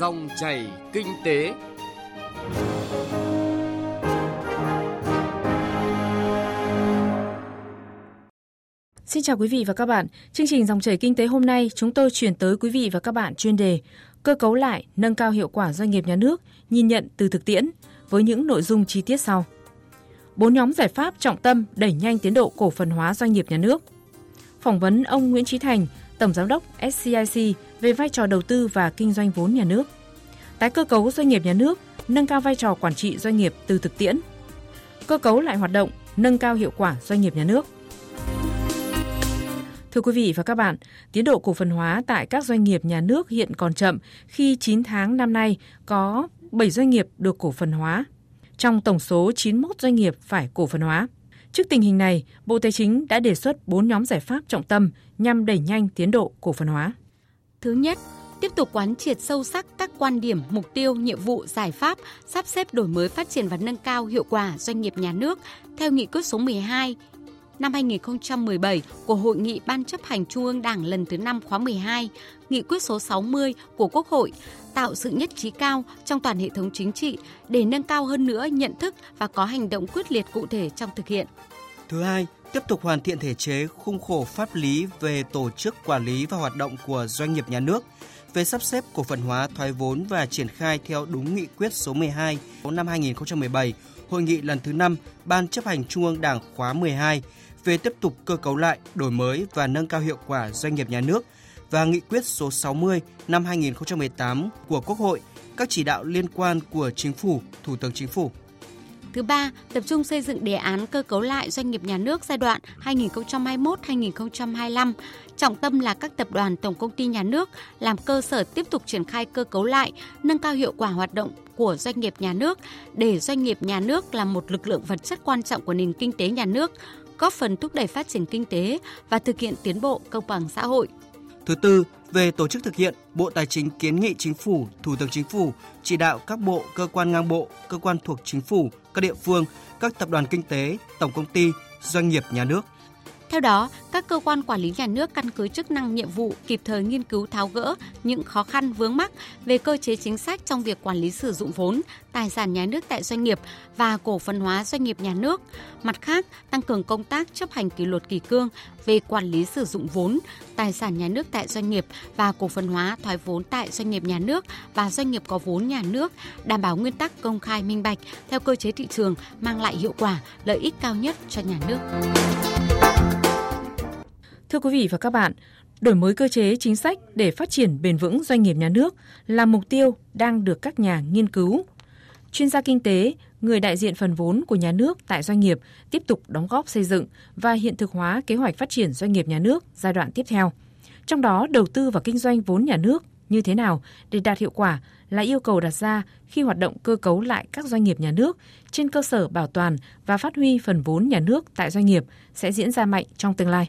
Dòng chảy kinh tế. Xin chào quý vị và các bạn. Chương trình Dòng chảy kinh tế hôm nay chúng tôi chuyển tới quý vị và các bạn chuyên đề cơ cấu lại nâng cao hiệu quả doanh nghiệp nhà nước nhìn nhận từ thực tiễn với những nội dung chi tiết sau. Bốn nhóm giải pháp trọng tâm đẩy nhanh tiến độ cổ phần hóa doanh nghiệp nhà nước. Phỏng vấn ông Nguyễn Trí Thành, Tổng Giám đốc SCIC về vai trò đầu tư và kinh doanh vốn nhà nước. Tái cơ cấu doanh nghiệp nhà nước, nâng cao vai trò quản trị doanh nghiệp từ thực tiễn. Cơ cấu lại hoạt động, nâng cao hiệu quả doanh nghiệp nhà nước. Thưa quý vị và các bạn, tiến độ cổ phần hóa tại các doanh nghiệp nhà nước hiện còn chậm khi 9 tháng năm nay có 7 doanh nghiệp được cổ phần hóa, trong tổng số 91 doanh nghiệp phải cổ phần hóa. Trước tình hình này, Bộ Tài chính đã đề xuất 4 nhóm giải pháp trọng tâm nhằm đẩy nhanh tiến độ cổ phần hóa. Thứ nhất, tiếp tục quán triệt sâu sắc các quan điểm, mục tiêu, nhiệm vụ, giải pháp, sắp xếp đổi mới phát triển và nâng cao hiệu quả doanh nghiệp nhà nước theo nghị quyết số 12 năm 2017 của Hội nghị Ban chấp hành Trung ương Đảng lần thứ 5 khóa 12, nghị quyết số 60 của Quốc hội tạo sự nhất trí cao trong toàn hệ thống chính trị để nâng cao hơn nữa nhận thức và có hành động quyết liệt cụ thể trong thực hiện. Thứ hai, tiếp tục hoàn thiện thể chế khung khổ pháp lý về tổ chức quản lý và hoạt động của doanh nghiệp nhà nước, về sắp xếp cổ phần hóa thoái vốn và triển khai theo đúng nghị quyết số 12 năm 2017, hội nghị lần thứ 5 Ban chấp hành Trung ương Đảng khóa 12 về tiếp tục cơ cấu lại, đổi mới và nâng cao hiệu quả doanh nghiệp nhà nước và nghị quyết số 60 năm 2018 của Quốc hội, các chỉ đạo liên quan của Chính phủ, Thủ tướng Chính phủ. Thứ ba, tập trung xây dựng đề án cơ cấu lại doanh nghiệp nhà nước giai đoạn 2021-2025. Trọng tâm là các tập đoàn tổng công ty nhà nước làm cơ sở tiếp tục triển khai cơ cấu lại, nâng cao hiệu quả hoạt động của doanh nghiệp nhà nước để doanh nghiệp nhà nước là một lực lượng vật chất quan trọng của nền kinh tế nhà nước, góp phần thúc đẩy phát triển kinh tế và thực hiện tiến bộ công bằng xã hội. Thứ tư, về tổ chức thực hiện, Bộ Tài chính kiến nghị Chính phủ, Thủ tướng Chính phủ chỉ đạo các bộ, cơ quan ngang bộ, cơ quan thuộc Chính phủ, các địa phương, các tập đoàn kinh tế, tổng công ty, doanh nghiệp nhà nước theo đó, các cơ quan quản lý nhà nước căn cứ chức năng nhiệm vụ kịp thời nghiên cứu tháo gỡ những khó khăn vướng mắc về cơ chế chính sách trong việc quản lý sử dụng vốn, tài sản nhà nước tại doanh nghiệp và cổ phần hóa doanh nghiệp nhà nước. Mặt khác, tăng cường công tác chấp hành kỷ luật kỳ cương về quản lý sử dụng vốn, tài sản nhà nước tại doanh nghiệp và cổ phần hóa thoái vốn tại doanh nghiệp nhà nước và doanh nghiệp có vốn nhà nước, đảm bảo nguyên tắc công khai minh bạch theo cơ chế thị trường mang lại hiệu quả, lợi ích cao nhất cho nhà nước. Thưa quý vị và các bạn, đổi mới cơ chế chính sách để phát triển bền vững doanh nghiệp nhà nước là mục tiêu đang được các nhà nghiên cứu. Chuyên gia kinh tế, người đại diện phần vốn của nhà nước tại doanh nghiệp tiếp tục đóng góp xây dựng và hiện thực hóa kế hoạch phát triển doanh nghiệp nhà nước giai đoạn tiếp theo. Trong đó, đầu tư và kinh doanh vốn nhà nước như thế nào để đạt hiệu quả là yêu cầu đặt ra khi hoạt động cơ cấu lại các doanh nghiệp nhà nước trên cơ sở bảo toàn và phát huy phần vốn nhà nước tại doanh nghiệp sẽ diễn ra mạnh trong tương lai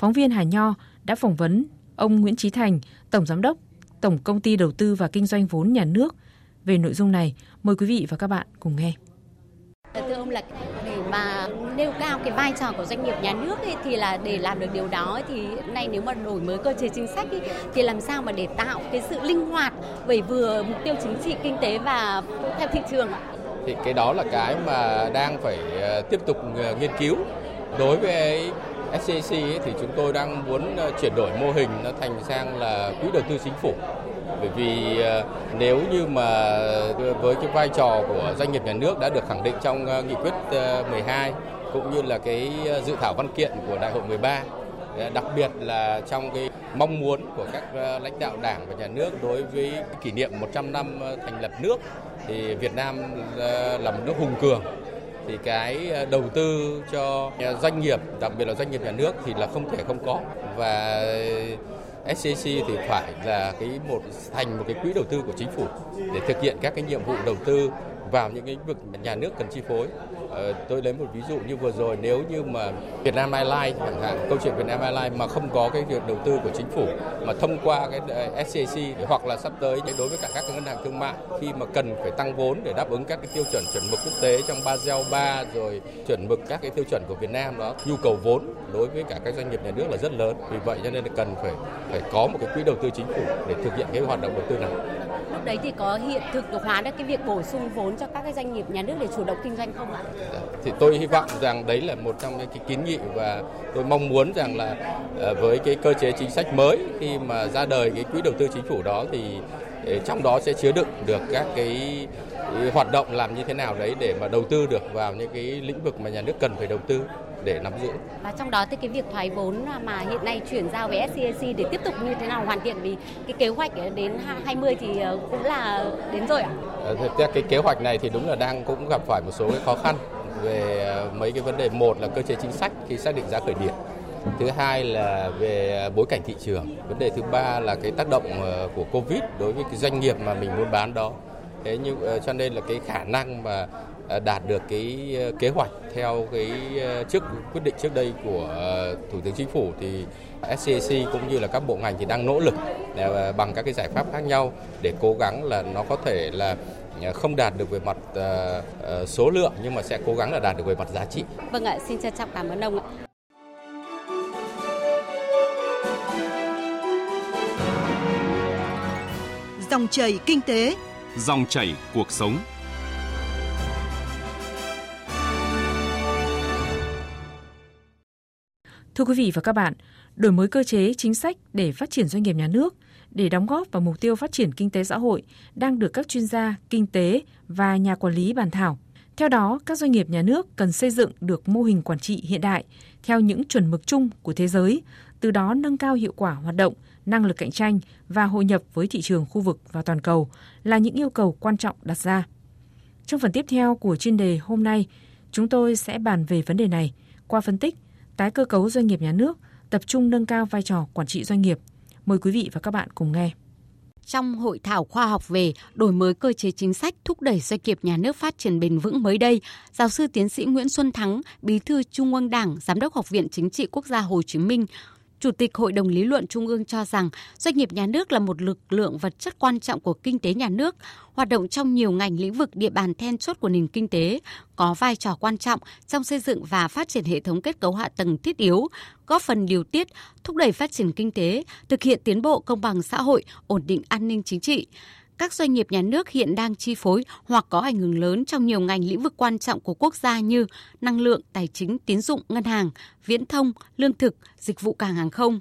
phóng viên Hà Nho đã phỏng vấn ông Nguyễn Trí Thành, Tổng Giám đốc Tổng Công ty Đầu tư và Kinh doanh vốn nhà nước về nội dung này. Mời quý vị và các bạn cùng nghe. Thưa ông là để mà nêu cao cái vai trò của doanh nghiệp nhà nước ấy, thì là để làm được điều đó thì nay nếu mà đổi mới cơ chế chính sách ấy, thì làm sao mà để tạo cái sự linh hoạt bởi vừa mục tiêu chính trị kinh tế và theo thị trường thì cái đó là cái mà đang phải ờ, tiếp tục ờ, nghiên cứu đối với SCC thì chúng tôi đang muốn ờ, chuyển đổi mô hình nó thành sang là quỹ đầu tư chính phủ. Bởi vì ờ, nếu như mà với cái vai trò của doanh nghiệp nhà nước đã được khẳng định trong ờ, nghị quyết 12 cũng như là cái dự thảo văn kiện của đại hội 13 đặc biệt là trong cái mong muốn của các lãnh đạo đảng và nhà nước đối với kỷ niệm 100 năm thành lập nước, thì Việt Nam là một nước hùng cường thì cái ờ, đầu tư cho doanh nghiệp, đặc biệt là doanh nghiệp nhà nước thì là không thể không có. Và SCC thì phải là cái một thành một cái quỹ đầu tư của chính phủ để thực hiện các cái nhiệm vụ đầu tư vào những lĩnh vực nhà nước cần chi phối. Ờ, tôi lấy một ví dụ như vừa rồi nếu như mà Việt Nam Airlines chẳng hạn, câu chuyện Việt Nam Airlines mà không có cái việc đầu tư của chính phủ mà thông qua cái ờ, SCC hoặc là sắp tới đối với cả các ngân hàng thương mại khi mà cần phải tăng vốn để đáp ứng các cái tiêu chuẩn chuẩn mực quốc tế trong Basel 3 rồi chuẩn mực các cái tiêu chuẩn của Việt Nam đó, nhu cầu vốn đối với cả các doanh nghiệp nhà nước là rất lớn. Vì vậy cho nên là cần phải phải có một cái quỹ đầu tư chính phủ để thực hiện cái hoạt động đầu tư này lúc đấy thì có hiện thực được hóa được cái việc bổ sung vốn cho các cái doanh nghiệp nhà nước để chủ động kinh doanh không ạ? Thì tôi hy vọng rằng đấy là một trong những cái kiến nghị và tôi mong muốn rằng là ờ, với cái cơ chế chính sách mới khi mà ra đời cái quỹ đầu tư chính phủ đó thì ờ, trong đó sẽ chứa đựng được các cái hoạt động làm như thế nào đấy để mà đầu tư được vào những cái lĩnh vực mà nhà nước cần phải đầu tư để nắm giữ. Và trong đó thì cái việc thoái vốn mà hiện nay chuyển giao với SCAC để tiếp tục như thế nào hoàn thiện vì cái kế hoạch đến 20 thì ờ, cũng là đến rồi ạ? À? Thực ra cái kế hoạch này thì đúng là đang cũng gặp phải một số cái khó khăn về ờ, mấy cái vấn đề một là cơ chế chính sách khi xác định giá khởi điểm thứ hai là về bối cảnh thị trường vấn đề thứ ba là cái tác động của covid đối với cái doanh nghiệp mà mình muốn bán đó thế nhưng cho nên là cái khả năng mà Ờ, đạt được cái ờ, kế hoạch theo cái ờ, trước quyết định trước đây của Thủ tướng Chính phủ thì SCAC cũng như là các bộ ngành thì đang nỗ lực bằng các cái giải pháp khác nhau để cố gắng là nó có thể là không đạt được về mặt số lượng nhưng mà sẽ cố gắng là đạt được về mặt giá trị. Vâng ạ, xin trân trọng cảm ơn ông ạ. Dòng chảy kinh tế, dòng chảy cuộc sống. Thưa quý vị và các bạn, đổi mới cơ chế chính sách để phát triển doanh nghiệp nhà nước để đóng góp vào mục tiêu phát triển kinh tế xã hội đang được các chuyên gia kinh tế và nhà quản lý bàn thảo. Theo đó, các doanh nghiệp nhà nước cần xây dựng được mô hình quản trị hiện đại theo những chuẩn mực chung của thế giới, từ đó nâng cao hiệu quả hoạt động, năng lực cạnh tranh và hội nhập với thị trường khu vực và toàn cầu là những yêu cầu quan trọng đặt ra. Trong phần tiếp theo của chuyên đề hôm nay, chúng tôi sẽ bàn về vấn đề này qua phân tích tái cơ cấu doanh nghiệp nhà nước, tập trung nâng cao vai trò quản trị doanh nghiệp. Mời quý vị và các bạn cùng nghe. Trong hội thảo khoa học về đổi mới cơ chế chính sách thúc đẩy doanh nghiệp nhà nước phát triển bền vững mới đây, giáo sư tiến sĩ Nguyễn Xuân Thắng, Bí thư Trung ương Đảng, Giám đốc Học viện Chính trị Quốc gia Hồ Chí Minh Chủ tịch Hội đồng Lý luận Trung ương cho rằng doanh nghiệp nhà nước là một lực lượng vật chất quan trọng của kinh tế nhà nước, hoạt động trong nhiều ngành lĩnh vực địa bàn then chốt của nền kinh tế, có vai trò quan trọng trong xây dựng và phát triển hệ thống kết cấu hạ tầng thiết yếu, góp phần điều tiết, thúc đẩy phát triển kinh tế, thực hiện tiến bộ công bằng xã hội, ổn định an ninh chính trị các doanh nghiệp nhà nước hiện đang chi phối hoặc có ảnh hưởng lớn trong nhiều ngành lĩnh vực quan trọng của quốc gia như năng lượng, tài chính, tín dụng, ngân hàng, viễn thông, lương thực, dịch vụ cảng hàng không.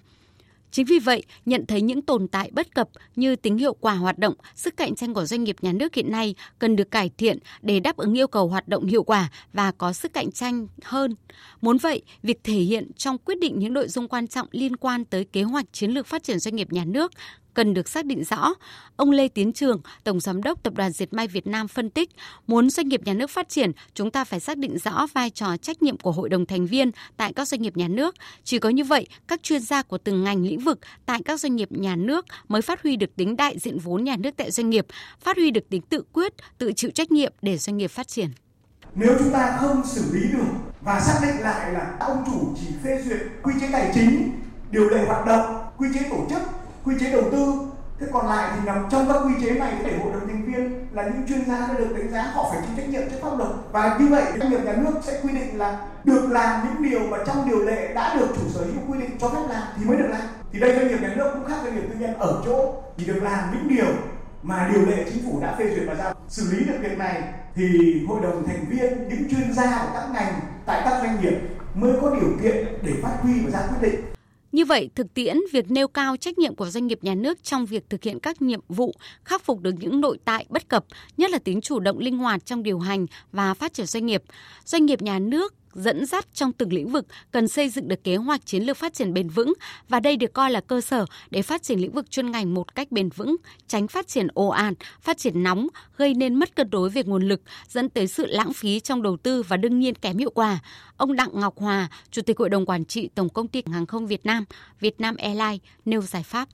Chính vì vậy, nhận thấy những tồn tại bất cập như tính hiệu quả hoạt động, sức cạnh tranh của doanh nghiệp nhà nước hiện nay cần được cải thiện để đáp ứng yêu cầu hoạt động hiệu quả và có sức cạnh tranh hơn. Muốn vậy, việc thể hiện trong quyết định những nội dung quan trọng liên quan tới kế hoạch chiến lược phát triển doanh nghiệp nhà nước cần được xác định rõ. Ông Lê Tiến Trường, Tổng Giám đốc Tập đoàn Diệt May Việt Nam phân tích, muốn doanh nghiệp nhà nước phát triển, chúng ta phải xác định rõ vai trò trách nhiệm của hội đồng thành viên tại các doanh nghiệp nhà nước. Chỉ có như vậy, các chuyên gia của từng ngành lĩnh vực tại các doanh nghiệp nhà nước mới phát huy được tính đại diện vốn nhà nước tại doanh nghiệp, phát huy được tính tự quyết, tự chịu trách nhiệm để doanh nghiệp phát triển. Nếu chúng ta không xử lý được và xác định lại là ông chủ chỉ phê duyệt quy chế tài chính, điều lệ hoạt động, quy chế tổ chức quy chế đầu tư. Thế còn lại thì nằm trong các quy chế này để hội đồng thành viên là những chuyên gia đã được đánh giá, họ phải chịu trách nhiệm trước pháp luật. Và như vậy doanh nghiệp nhà nước sẽ quy định là được làm những điều mà trong điều lệ đã được chủ sở hữu quy định cho phép làm thì mới được làm. Thì đây doanh nghiệp nhà nước cũng khác doanh nghiệp tư nhân ở chỗ chỉ được làm những điều mà điều lệ chính phủ đã phê duyệt và giao. Xử lý được việc này thì hội đồng thành viên, những chuyên gia của các ngành tại các doanh nghiệp mới có điều kiện để phát huy và ra quyết định như vậy, thực tiễn việc nêu cao trách nhiệm của doanh nghiệp nhà nước trong việc thực hiện các nhiệm vụ, khắc phục được những nội tại bất cập, nhất là tính chủ động linh hoạt trong điều hành và phát triển doanh nghiệp. Doanh nghiệp nhà nước dẫn dắt trong từng lĩnh vực cần xây dựng được kế hoạch chiến lược phát triển bền vững và đây được coi là cơ sở để phát triển lĩnh vực chuyên ngành một cách bền vững, tránh phát triển ồ ạt, phát triển nóng, gây nên mất cân đối về nguồn lực, dẫn tới sự lãng phí trong đầu tư và đương nhiên kém hiệu quả. Ông Đặng Ngọc Hòa, Chủ tịch Hội đồng Quản trị Tổng Công ty Hàng không Việt Nam, Việt Nam Airlines nêu giải pháp.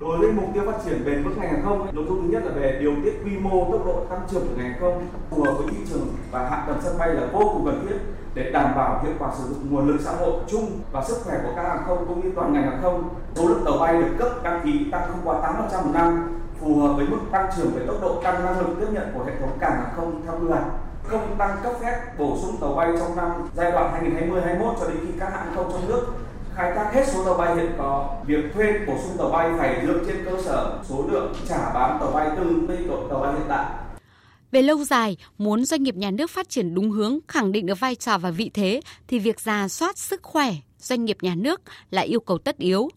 Đối với mục tiêu phát triển bền vững ngành hàng không, nội dung thứ nhất là về điều tiết quy mô tốc độ tăng trưởng của ngành hàng không phù hợp với thị trường và hạ tầng sân bay là vô cùng cần thiết để đảm bảo hiệu quả sử dụng nguồn lực xã hội chung và sức khỏe của các hàng không cũng như toàn ngành hàng không. Số lượng tàu bay được cấp đăng ký tăng không quá 8% một năm, phù hợp với mức tăng trưởng về tốc độ tăng năng lực tiếp nhận của hệ thống cảng hàng không theo quy hoạch không tăng cấp phép bổ sung tàu bay trong năm giai đoạn 2020-21 cho đến khi các hãng không trong nước khai thác hết số tàu bay hiện có. Việc thuê bổ sung tàu bay phải dựa trên cơ sở số lượng trả bán tàu bay tương với tàu bay hiện tại. Về lâu dài, muốn doanh nghiệp nhà nước phát triển đúng hướng, khẳng định được vai trò và vị thế thì việc ra soát sức khỏe doanh nghiệp nhà nước là yêu cầu tất yếu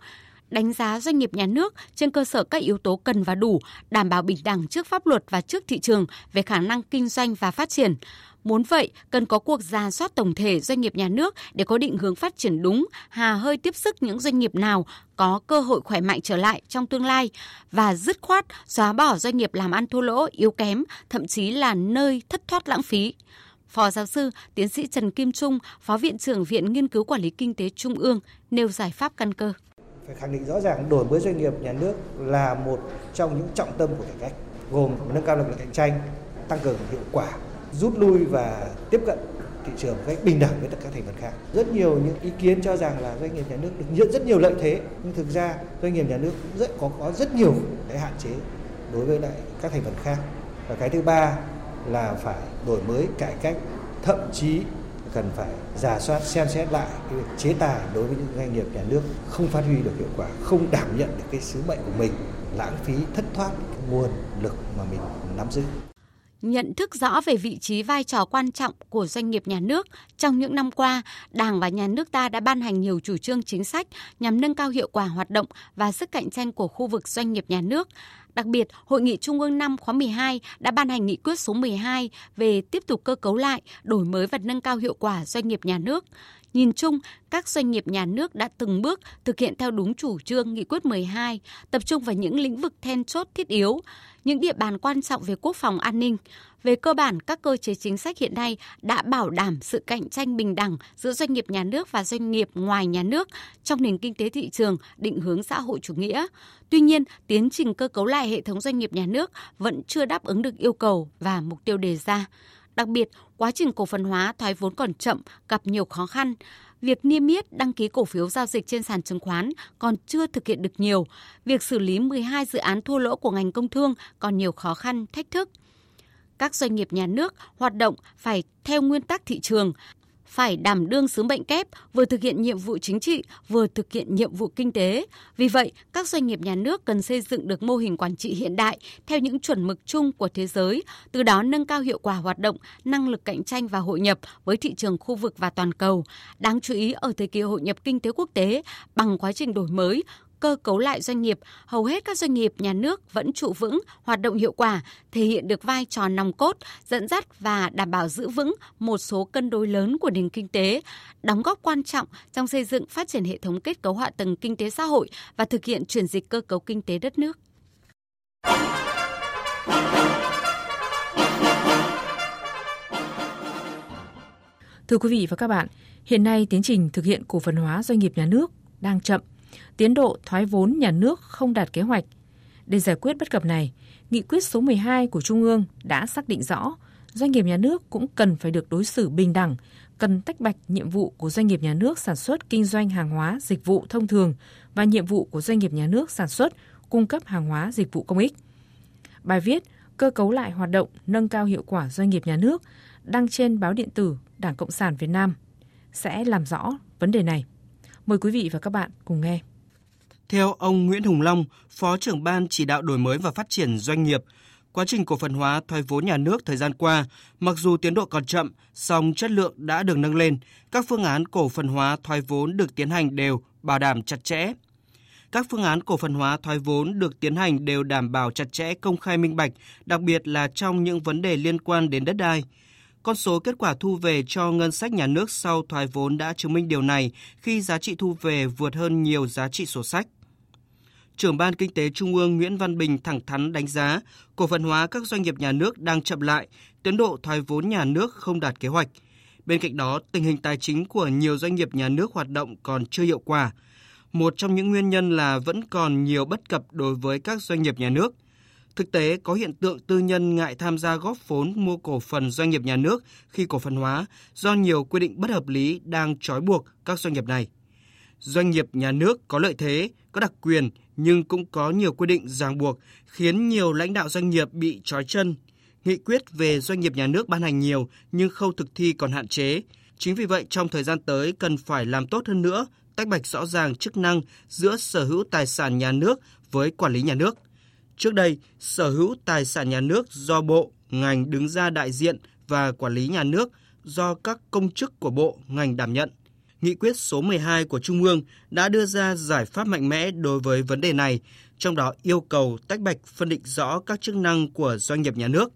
đánh giá doanh nghiệp nhà nước trên cơ sở các yếu tố cần và đủ, đảm bảo bình đẳng trước pháp luật và trước thị trường về khả năng kinh doanh và phát triển. Muốn vậy, cần có cuộc ra soát tổng thể doanh nghiệp nhà nước để có định hướng phát triển đúng, hà hơi tiếp sức những doanh nghiệp nào có cơ hội khỏe mạnh trở lại trong tương lai và dứt khoát xóa bỏ doanh nghiệp làm ăn thua lỗ, yếu kém, thậm chí là nơi thất thoát lãng phí. Phó giáo sư, tiến sĩ Trần Kim Trung, Phó Viện trưởng Viện Nghiên cứu Quản lý Kinh tế Trung ương nêu giải pháp căn cơ phải khẳng định rõ ràng đổi mới doanh nghiệp nhà nước là một trong những trọng tâm của cải cách gồm nâng cao năng lực cạnh tranh tăng cường hiệu quả rút lui và tiếp cận thị trường một cách bình đẳng với tất cả thành phần khác. Rất nhiều những ý kiến cho rằng là doanh nghiệp nhà nước được nhận rất nhiều lợi thế, nhưng thực ra doanh nghiệp nhà nước cũng rất có có rất nhiều cái hạn chế đối với lại các thành phần khác. Và cái thứ ba là phải đổi mới cải cách, thậm chí cần phải giả soát xem xét lại cái việc chế tài đối với những doanh nghiệp nhà nước không phát huy được hiệu quả, không đảm nhận được cái sứ mệnh của mình, lãng phí thất thoát cái nguồn lực mà mình nắm giữ nhận thức rõ về vị trí vai trò quan trọng của doanh nghiệp nhà nước. Trong những năm qua, đảng và nhà nước ta đã ban hành nhiều chủ trương chính sách nhằm nâng cao hiệu quả hoạt động và sức cạnh tranh của khu vực doanh nghiệp nhà nước. Đặc biệt, Hội nghị Trung ương năm khóa 12 đã ban hành nghị quyết số 12 về tiếp tục cơ cấu lại, đổi mới và nâng cao hiệu quả doanh nghiệp nhà nước. Nhìn chung, các doanh nghiệp nhà nước đã từng bước thực hiện theo đúng chủ trương nghị quyết 12, tập trung vào những lĩnh vực then chốt thiết yếu, những địa bàn quan trọng về quốc phòng an ninh. Về cơ bản, các cơ chế chính sách hiện nay đã bảo đảm sự cạnh tranh bình đẳng giữa doanh nghiệp nhà nước và doanh nghiệp ngoài nhà nước trong nền kinh tế thị trường định hướng xã hội chủ nghĩa. Tuy nhiên, tiến trình cơ cấu lại hệ thống doanh nghiệp nhà nước vẫn chưa đáp ứng được yêu cầu và mục tiêu đề ra. Đặc biệt, quá trình cổ phần hóa thoái vốn còn chậm, gặp nhiều khó khăn. Việc niêm yết đăng ký cổ phiếu giao dịch trên sàn chứng khoán còn chưa thực hiện được nhiều. Việc xử lý 12 dự án thua lỗ của ngành công thương còn nhiều khó khăn, thách thức. Các doanh nghiệp nhà nước hoạt động phải theo nguyên tắc thị trường, phải đảm đương sứ mệnh kép, vừa thực hiện nhiệm vụ chính trị, vừa thực hiện nhiệm vụ kinh tế. Vì vậy, các doanh nghiệp nhà nước cần xây dựng được mô hình quản trị hiện đại theo những chuẩn mực chung của thế giới, từ đó nâng cao hiệu quả hoạt động, năng lực cạnh tranh và hội nhập với thị trường khu vực và toàn cầu. Đáng chú ý ở thời kỳ hội nhập kinh tế quốc tế, bằng quá trình đổi mới, cơ cấu lại doanh nghiệp, hầu hết các doanh nghiệp nhà nước vẫn trụ vững, hoạt động hiệu quả, thể hiện được vai trò nòng cốt, dẫn dắt và đảm bảo giữ vững một số cân đối lớn của nền kinh tế, đóng góp quan trọng trong xây dựng phát triển hệ thống kết cấu hạ tầng kinh tế xã hội và thực hiện chuyển dịch cơ cấu kinh tế đất nước. Thưa quý vị và các bạn, hiện nay tiến trình thực hiện cổ phần hóa doanh nghiệp nhà nước đang chậm tiến độ thoái vốn nhà nước không đạt kế hoạch. Để giải quyết bất cập này, nghị quyết số 12 của Trung ương đã xác định rõ doanh nghiệp nhà nước cũng cần phải được đối xử bình đẳng, cần tách bạch nhiệm vụ của doanh nghiệp nhà nước sản xuất kinh doanh hàng hóa, dịch vụ thông thường và nhiệm vụ của doanh nghiệp nhà nước sản xuất, cung cấp hàng hóa, dịch vụ công ích. Bài viết Cơ cấu lại hoạt động nâng cao hiệu quả doanh nghiệp nhà nước đăng trên báo điện tử Đảng Cộng sản Việt Nam sẽ làm rõ vấn đề này. Mời quý vị và các bạn cùng nghe. Theo ông Nguyễn Hùng Long, Phó trưởng ban chỉ đạo đổi mới và phát triển doanh nghiệp, quá trình cổ phần hóa thoái vốn nhà nước thời gian qua, mặc dù tiến độ còn chậm, song chất lượng đã được nâng lên, các phương án cổ phần hóa thoái vốn được tiến hành đều bảo đảm chặt chẽ. Các phương án cổ phần hóa thoái vốn được tiến hành đều đảm bảo chặt chẽ công khai minh bạch, đặc biệt là trong những vấn đề liên quan đến đất đai, con số kết quả thu về cho ngân sách nhà nước sau thoái vốn đã chứng minh điều này khi giá trị thu về vượt hơn nhiều giá trị sổ sách. Trưởng ban Kinh tế Trung ương Nguyễn Văn Bình thẳng thắn đánh giá cổ phần hóa các doanh nghiệp nhà nước đang chậm lại, tiến độ thoái vốn nhà nước không đạt kế hoạch. Bên cạnh đó, tình hình tài chính của nhiều doanh nghiệp nhà nước hoạt động còn chưa hiệu quả. Một trong những nguyên nhân là vẫn còn nhiều bất cập đối với các doanh nghiệp nhà nước. Thực tế, có hiện tượng tư nhân ngại tham gia góp vốn mua cổ phần doanh nghiệp nhà nước khi cổ phần hóa do nhiều quy định bất hợp lý đang trói buộc các doanh nghiệp này. Doanh nghiệp nhà nước có lợi thế, có đặc quyền nhưng cũng có nhiều quy định ràng buộc khiến nhiều lãnh đạo doanh nghiệp bị trói chân. Nghị quyết về doanh nghiệp nhà nước ban hành nhiều nhưng khâu thực thi còn hạn chế. Chính vì vậy trong thời gian tới cần phải làm tốt hơn nữa, tách bạch rõ ràng chức năng giữa sở hữu tài sản nhà nước với quản lý nhà nước. Trước đây, sở hữu tài sản nhà nước do bộ, ngành đứng ra đại diện và quản lý nhà nước do các công chức của bộ, ngành đảm nhận. Nghị quyết số 12 của Trung ương đã đưa ra giải pháp mạnh mẽ đối với vấn đề này, trong đó yêu cầu tách bạch phân định rõ các chức năng của doanh nghiệp nhà nước.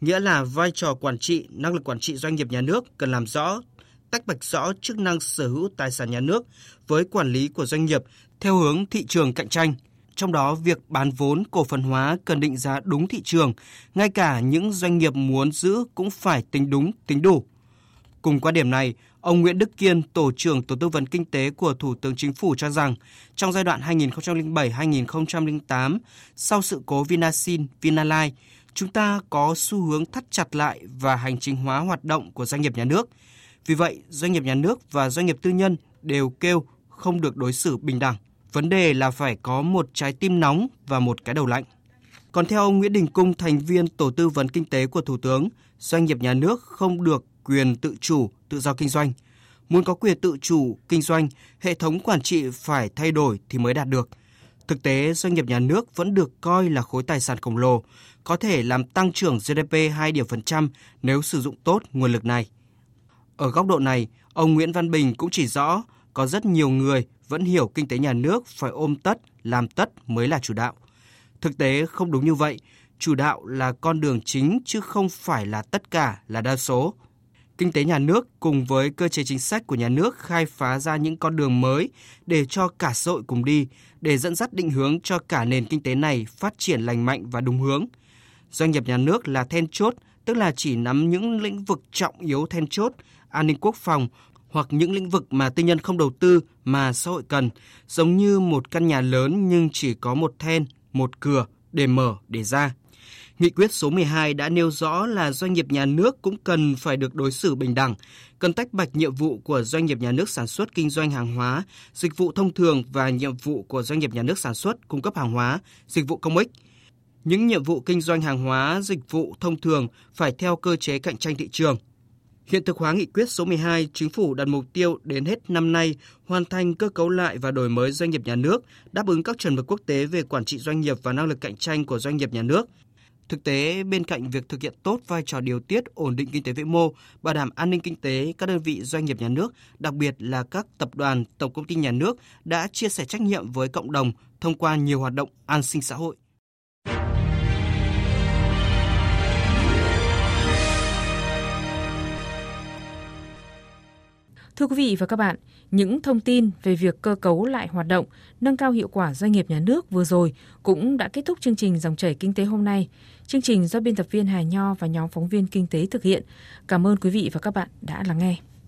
Nghĩa là vai trò quản trị, năng lực quản trị doanh nghiệp nhà nước cần làm rõ, tách bạch rõ chức năng sở hữu tài sản nhà nước với quản lý của doanh nghiệp theo hướng thị trường cạnh tranh. Trong đó, việc bán vốn cổ phần hóa cần định giá đúng thị trường, ngay cả những doanh nghiệp muốn giữ cũng phải tính đúng, tính đủ. Cùng quan điểm này, ông Nguyễn Đức Kiên, Tổ trưởng Tổ tư vấn Kinh tế của Thủ tướng Chính phủ cho rằng, trong giai đoạn 2007-2008, sau sự cố Vinasin, Vinalai chúng ta có xu hướng thắt chặt lại và hành chính hóa hoạt động của doanh nghiệp nhà nước. Vì vậy, doanh nghiệp nhà nước và doanh nghiệp tư nhân đều kêu không được đối xử bình đẳng. Vấn đề là phải có một trái tim nóng và một cái đầu lạnh. Còn theo ông Nguyễn Đình Cung, thành viên Tổ tư vấn Kinh tế của Thủ tướng, doanh nghiệp nhà nước không được quyền tự chủ, tự do kinh doanh. Muốn có quyền tự chủ kinh doanh, hệ thống quản trị phải thay đổi thì mới đạt được. Thực tế, doanh nghiệp nhà nước vẫn được coi là khối tài sản khổng lồ, có thể làm tăng trưởng GDP 2 điểm phần trăm nếu sử dụng tốt nguồn lực này. Ở góc độ này, ông Nguyễn Văn Bình cũng chỉ rõ có rất nhiều người vẫn hiểu kinh tế nhà nước phải ôm tất, làm tất mới là chủ đạo. Thực tế không đúng như vậy, chủ đạo là con đường chính chứ không phải là tất cả là đa số. Kinh tế nhà nước cùng với cơ chế chính sách của nhà nước khai phá ra những con đường mới để cho cả xã hội cùng đi, để dẫn dắt định hướng cho cả nền kinh tế này phát triển lành mạnh và đúng hướng. Doanh nghiệp nhà nước là then chốt, tức là chỉ nắm những lĩnh vực trọng yếu then chốt, an ninh quốc phòng hoặc những lĩnh vực mà tư nhân không đầu tư mà xã hội cần, giống như một căn nhà lớn nhưng chỉ có một then, một cửa để mở, để ra. Nghị quyết số 12 đã nêu rõ là doanh nghiệp nhà nước cũng cần phải được đối xử bình đẳng, cần tách bạch nhiệm vụ của doanh nghiệp nhà nước sản xuất kinh doanh hàng hóa, dịch vụ thông thường và nhiệm vụ của doanh nghiệp nhà nước sản xuất cung cấp hàng hóa, dịch vụ công ích. Những nhiệm vụ kinh doanh hàng hóa, dịch vụ thông thường phải theo cơ chế cạnh tranh thị trường. Hiện thực hóa nghị quyết số 12, chính phủ đặt mục tiêu đến hết năm nay hoàn thành cơ cấu lại và đổi mới doanh nghiệp nhà nước, đáp ứng các chuẩn mực quốc tế về quản trị doanh nghiệp và năng lực cạnh tranh của doanh nghiệp nhà nước. Thực tế, bên cạnh việc thực hiện tốt vai trò điều tiết ổn định kinh tế vĩ mô, bảo đảm an ninh kinh tế, các đơn vị doanh nghiệp nhà nước, đặc biệt là các tập đoàn, tổng công ty nhà nước đã chia sẻ trách nhiệm với cộng đồng thông qua nhiều hoạt động an sinh xã hội. Thưa quý vị và các bạn, những thông tin về việc cơ cấu lại hoạt động, nâng cao hiệu quả doanh nghiệp nhà nước vừa rồi cũng đã kết thúc chương trình Dòng chảy Kinh tế hôm nay. Chương trình do biên tập viên Hà Nho và nhóm phóng viên kinh tế thực hiện. Cảm ơn quý vị và các bạn đã lắng nghe.